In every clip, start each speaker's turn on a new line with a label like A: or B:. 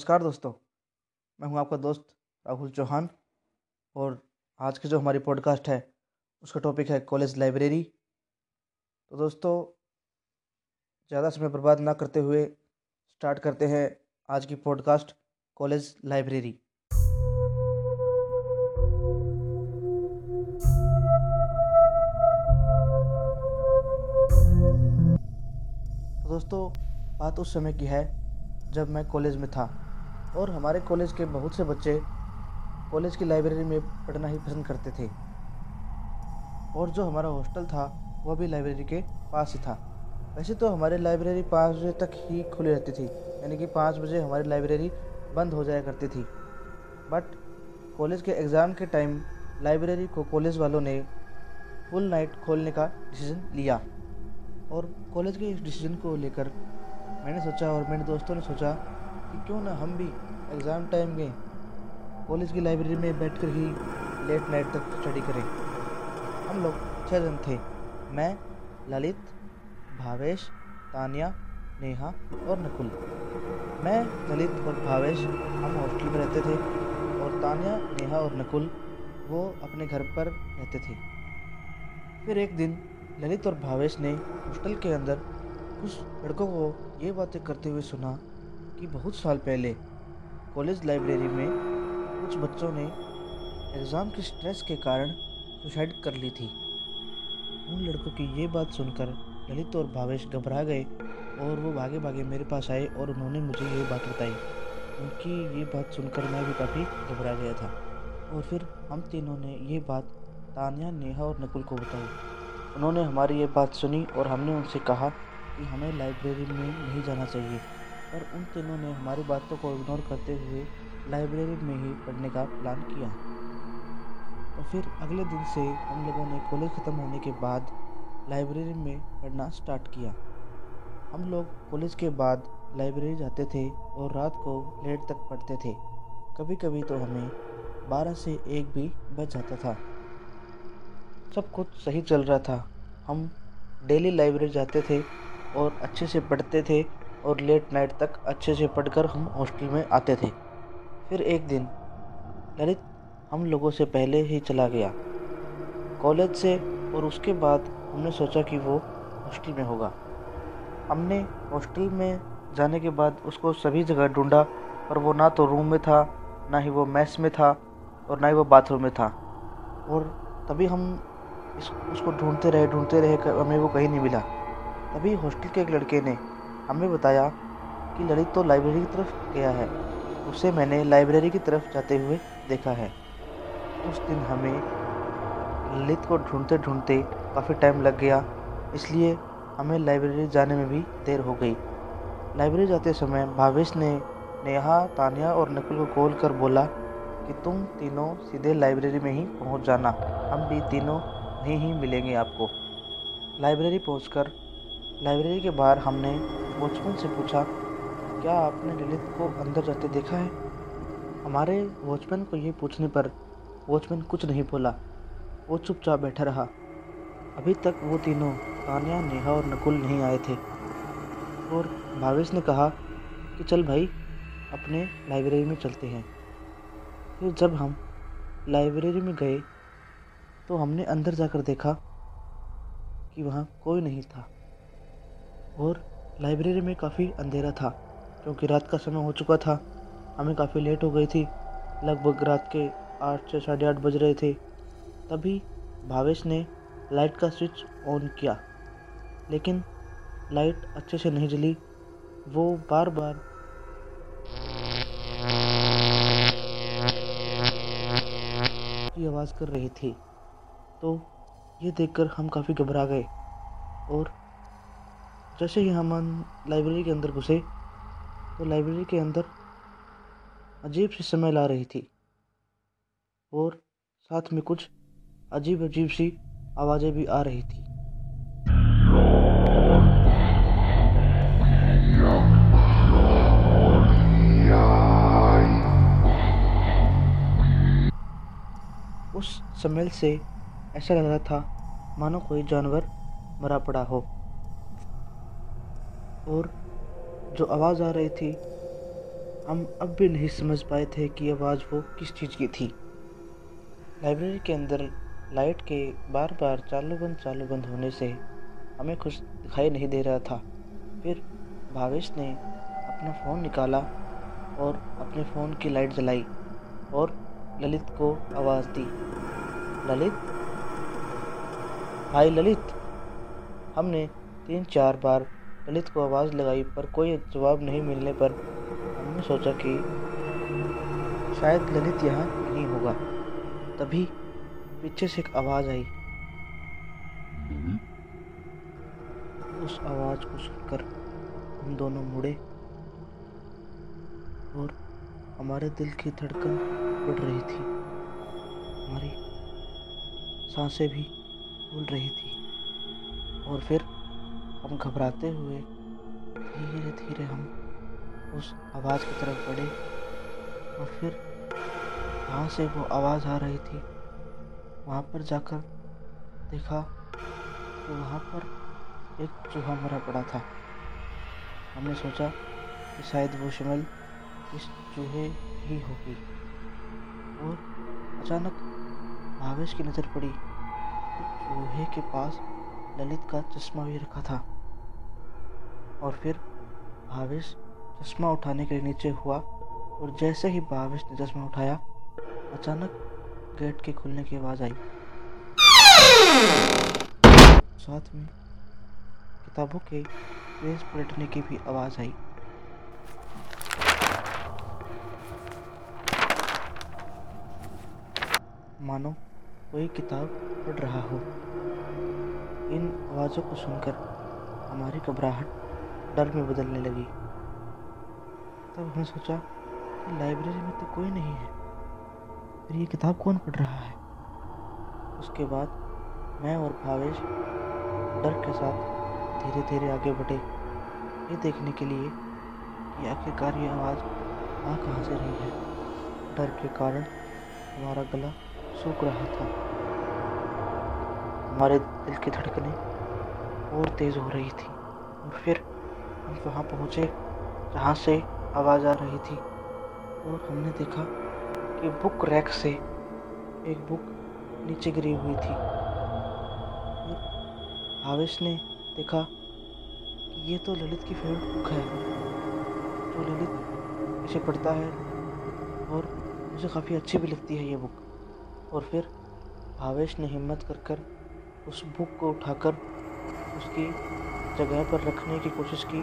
A: नमस्कार दोस्तों, मैं हूँ आपका दोस्त राहुल चौहान और आज की जो हमारी पॉडकास्ट है, उसका टॉपिक है कॉलेज लाइब्रेरी तो दोस्तों, ज़्यादा समय बर्बाद ना करते हुए स्टार्ट करते हैं आज की पॉडकास्ट कॉलेज लाइब्रेरी तो दोस्तों, बात उस समय की है जब मैं कॉलेज में था। और हमारे कॉलेज के बहुत से बच्चे कॉलेज की लाइब्रेरी में पढ़ना ही पसंद करते थे। और जो हमारा हॉस्टल था, वह भी लाइब्रेरी के पास ही था। वैसे तो हमारी लाइब्रेरी पाँच बजे तक ही खुली रहती थी, यानी कि पाँच बजे हमारी लाइब्रेरी बंद हो जाया करती थी। बट कॉलेज के एग्ज़ाम के टाइम लाइब्रेरी को कॉलेज वालों ने फुल नाइट खोलने का डिसीज़न लिया। और कॉलेज के इस डिसीज़न को लेकर मैंने सोचा और मेरे दोस्तों ने सोचा कि क्यों ना हम भी एग्ज़ाम टाइम में कॉलेज की लाइब्रेरी में बैठकर ही लेट नाइट तक स्टडी करें। हम लोग छः जन थे। मैं, ललित, भावेश, तानिया, नेहा और नकुल। मैं, ललित और भावेश हम हॉस्टल में रहते थे और तानिया, नेहा और नकुल वो अपने घर पर रहते थे। फिर एक दिन ललित और भावेश ने हॉस्टल के अंदर कुछ लड़कों को ये बातें करते हुए सुना कि बहुत साल पहले कॉलेज लाइब्रेरी में कुछ बच्चों ने एग्ज़ाम के स्ट्रेस के कारण सुसाइड कर ली थी। उन लड़कों की ये बात सुनकर ललित और भावेश घबरा गए और वो भागे भागे मेरे पास आए और उन्होंने मुझे ये बात बताई। उनकी ये बात सुनकर मैं भी काफ़ी घबरा गया था। और फिर हम तीनों ने ये बात तानिया, नेहा और नकुल को बताई। उन्होंने हमारी ये बात सुनी और हमने उनसे कहा कि हमें लाइब्रेरी में नहीं जाना चाहिए। पर उन तीनों ने हमारी बातों को इग्नोर करते हुए लाइब्रेरी में ही पढ़ने का प्लान किया। और फिर अगले दिन से हम लोगों ने कॉलेज ख़त्म होने के बाद लाइब्रेरी में पढ़ना स्टार्ट किया। हम लोग कॉलेज के बाद लाइब्रेरी जाते थे और रात को लेट तक पढ़ते थे। कभी कभी तो हमें बारह से एक भी बज जाता था। सब कुछ सही चल रहा था। हम डेली लाइब्रेरी जाते थे और अच्छे से पढ़ते थे। और लेट नाइट तक अच्छे से पढ़कर हम हॉस्टल में आते थे। फिर एक दिन, ललित हम लोगों से पहले ही चला गया। कॉलेज से और उसके बाद हमने सोचा कि वो हॉस्टल में होगा। हमने हॉस्टल में जाने के बाद उसको सभी जगह ढूंढा पर वो ना तो रूम में था, ना ही वो मैस में था और ना ही वो बाथरूम में था। और तभी हम इस, उसको ढूंढते रहे ढूंढते रहे, हमें वो कहीं नहीं मिला। तभी हॉस्टल के एक लड़के ने हमें बताया कि ललित तो लाइब्रेरी की तरफ़ गया है। उसे मैंने लाइब्रेरी की तरफ़ जाते हुए देखा है। उस दिन हमें ललित को ढूंढते ढूंढते काफ़ी टाइम लग गया, इसलिए हमें लाइब्रेरी जाने में भी देर हो गई। लाइब्रेरी जाते समय भावेश ने नेहा, तानिया और नकुल को कॉल कर बोला कि तुम तीनों सीधे लाइब्रेरी में ही पहुँच जाना। हम भी तीनों वहीं ही मिलेंगे आपको। लाइब्रेरी पहुंचकर लाइब्रेरी के बाहर हमने वॉचमैन से पूछा, क्या आपने ललित को अंदर जाते देखा है? हमारे वॉचमैन को ये पूछने पर वॉचमैन कुछ नहीं बोला, वो चुपचाप बैठा रहा। अभी तक वो तीनों, तानिया, नेहा और नकुल नहीं आए थे। और भावेश ने कहा कि, चल भाई, अपने लाइब्रेरी में चलते हैं। फिर जब हम लाइब्रेरी में गए तो हमने अंदर जाकर देखा कि वहाँ कोई नहीं था। और लाइब्रेरी में काफ़ी अंधेरा था, क्योंकि रात का समय हो चुका था। हमें काफ़ी लेट हो गई थी। लगभग रात के आठ से साढ़े आठ बज रहे थे। तभी भावेश ने लाइट का स्विच ऑन किया, लेकिन लाइट अच्छे से नहीं जली। वो बार बार की आवाज़ कर रही थी। तो ये देखकर हम काफ़ी घबरा गए और जैसे ही हम लाइब्रेरी के अंदर घुसे तो लाइब्रेरी के अंदर अजीब सी समय ला रही थी और साथ में कुछ अजीब अजीब सी आवाज़ें भी आ रही थी। उस स्मेल से ऐसा लग रहा था मानो कोई जानवर मरा पड़ा हो। और जो आवाज़ आ रही थी, हम अब भी नहीं समझ पाए थे कि आवाज़ वो किस चीज़ की थी। लाइब्रेरी के अंदर लाइट के बार बार चालू बंद चालू बंद होने से हमें कुछ दिखाई नहीं दे रहा था। फिर भावेश ने अपना फ़ोन निकाला और अपने फ़ोन की लाइट जलाई और ललित को आवाज़ दी। ललित? भाई ललित! हमने तीन चार बार ललित को आवाज़ लगाई पर कोई जवाब नहीं मिलने पर हमने सोचा कि शायद ललित यहाँ नहीं होगा। तभी पीछे से एक आवाज़ आई। उस आवाज़ को सुनकर हम दोनों मुड़े और हमारे दिल की धड़कन बढ़ रही थी। हमारी साँसें भी फूल रही थी और फिर हम घबराते हुए धीरे धीरे हम उस आवाज़ की तरफ़ बढ़े और फिर जहाँ से वो आवाज़ आ रही थी। वहाँ पर जाकर देखा तो वहाँ पर एक चूहा मरा पड़ा था। हमने सोचा कि शायद वो शिमल इस चूहे ही होगी और अचानक भावेश की नज़र पड़ी चूहे के पास ललित का चश्मा भी रखा था। और फिर भावेश चश्मा उठाने के लिए नीचे हुआ और जैसे ही भावेश ने चश्मा उठाया, अचानक गेट के खुलने की आवाज़ आई। साथ में किताबों के पेज पलटने की भी आवाज़ आई। मानो कोई किताब पढ़ रहा हो। इन आवाज़ों को सुनकर हमारी घबराहट डर में बदलने लगी। तब हमने सोचा कि लाइब्रेरी में तो कोई नहीं है फिर ये किताब कौन पढ़ रहा है? उसके बाद मैं और भावेश डर के साथ धीरे धीरे आगे बढ़े। ये देखने के लिए कि आखिरकार ये आवाज़ आ कहाँ से रही है। डर के कारण हमारा गला सूख रहा था। हमारे दिल की धड़कनें और तेज़ हो रही थी। और फिर हम वहाँ पहुँचे, जहाँ से आवाज़ आ रही थी और हमने देखा कि बुक रैक से एक बुक नीचे गिरी हुई थी। भावेश ने देखा कि ये तो ललित की फेवरेट बुक है, जो ललित इसे पढ़ता है और मुझे काफ़ी अच्छी भी लगती है ये बुक। और फिर भावेश ने हिम्मत कर कर उस बुक को उठाकर उसकी जगह पर रखने की कोशिश की।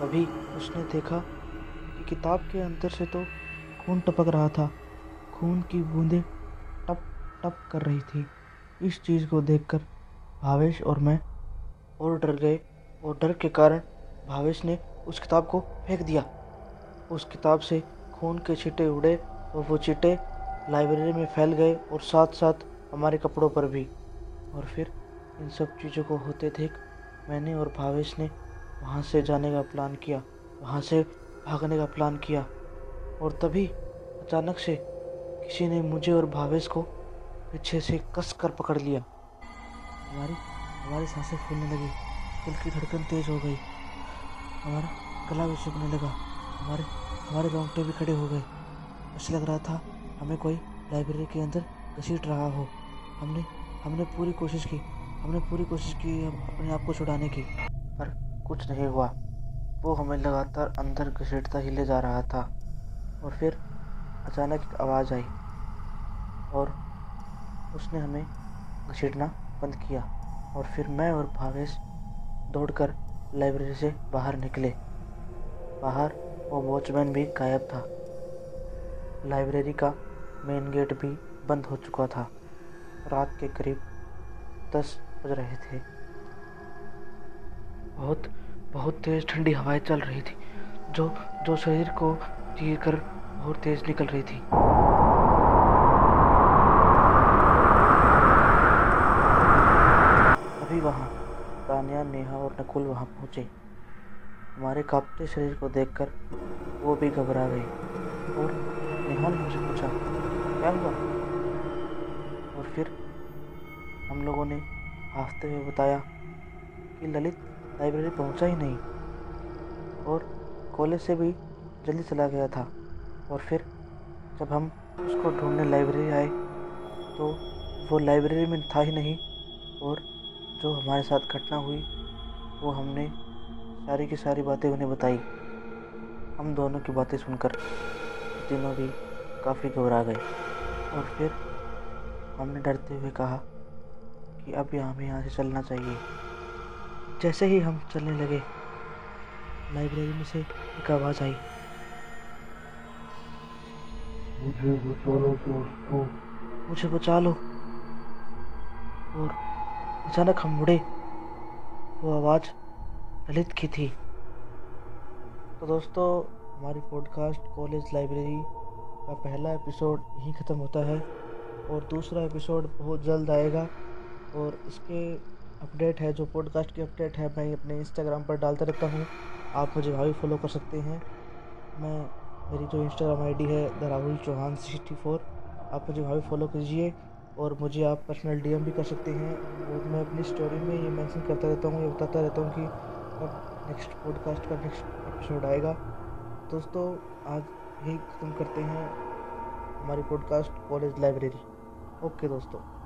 A: तभी उसने देखा कि किताब के अंदर से तो खून टपक रहा था। खून की बूंदें टप टप कर रही थी। इस चीज़ को देखकर भावेश और मैं और डर गए और डर के कारण भावेश ने उस किताब को फेंक दिया। उस किताब से खून के छींटे उड़े और वो छींटे लाइब्रेरी में फैल गए और साथ साथ हमारे कपड़ों पर भी। और फिर इन सब चीज़ों को होते देख मैंने और भावेश ने वहाँ से जाने का प्लान किया, वहाँ से भागने का प्लान किया। और तभी अचानक से किसी ने मुझे और भावेश को पीछे से कस कर पकड़ लिया। हमारी हमारी साँसें फूलने लगी, दिल की धड़कन तेज़ हो गई। हमारा गला भी सूखने लगा, हमारे हमारे रोंगटे भी खड़े हो गए। ऐसा लग रहा था हमें कोई लाइब्रेरी के अंदर घसीट रहा हो। हमने हमने पूरी कोशिश की, हमने पूरी कोशिश की अपने आप को छुड़ाने की, पर कुछ नहीं हुआ। वो हमें लगातार अंदर घसीटता ही ले जा रहा था, और फिर अचानक एक आवाज़ आई, और उसने हमें घसीटना बंद किया, और फिर मैं और भावेश दौड़कर लाइब्रेरी से बाहर निकले। बाहर वो वॉचमैन भी गायब था। लाइब्रेरी का मेन गेट भी बंद हो चुका था। रात के करीब दस बज रहे थे। बहुत बहुत तेज़ ठंडी हवाएँ चल रही थी, जो जो शरीर को चीर कर बहुत तेज़ निकल रही थी। अभी वहाँ तानिया, नेहा और नकुल वहाँ पहुँचे। हमारे कांपते शरीर को देखकर वो भी घबरा गए और नेहा ने मुझे पूछा, क्या हुआ? हम लोगों ने हँसते हुए बताया कि ललित लाइब्रेरी पहुँचा ही नहीं और कॉलेज से भी जल्दी चला गया था और फिर जब हम उसको ढूँढने लाइब्रेरी आए तो वो लाइब्रेरी में था ही नहीं और जो हमारे साथ घटना हुई, वो हमने सारी की सारी बातें उन्हें बताई। हम दोनों की बातें सुनकर तीनों भी काफ़ी घबरा गए और फिर हमने डरते हुए कहा कि अब यहाँ हमें यहाँ से चलना चाहिए। जैसे ही हम चलने लगे लाइब्रेरी में से एक आवाज़ आई।
B: मुझे बचा लो दोस्तों।
A: मुझे बचा लो। और अचानक हम मुड़े। वो आवाज़ ललित की थी। तो दोस्तों हमारी पॉडकास्ट कॉलेज लाइब्रेरी का पहला एपिसोड यहीं ख़त्म होता है और दूसरा एपिसोड बहुत जल्द आएगा। और इसके अपडेट है, जो पॉडकास्ट की अपडेट है, मैं अपने इंस्टाग्राम पर डालता रहता हूँ। आप मुझे वहाँ भी फॉलो कर सकते हैं। मैं, मेरी जो इंस्टाग्राम आईडी है the Rahul Chauhan sixty four आप मुझे वहाँ भी फॉलो कीजिए और मुझे आप पर्सनल डीएम भी कर सकते हैं। और मैं अपनी स्टोरी में ये मेंशन करता रहता हूँ, ये बताता रहता हूँ कि अब नेक्स्ट पॉडकास्ट का नेक्स्ट एपिसोड आएगा। दोस्तों, आज यही ख़त्म करते हैं हमारी पॉडकास्ट कॉलेज लाइब्रेरी ओके दोस्तों।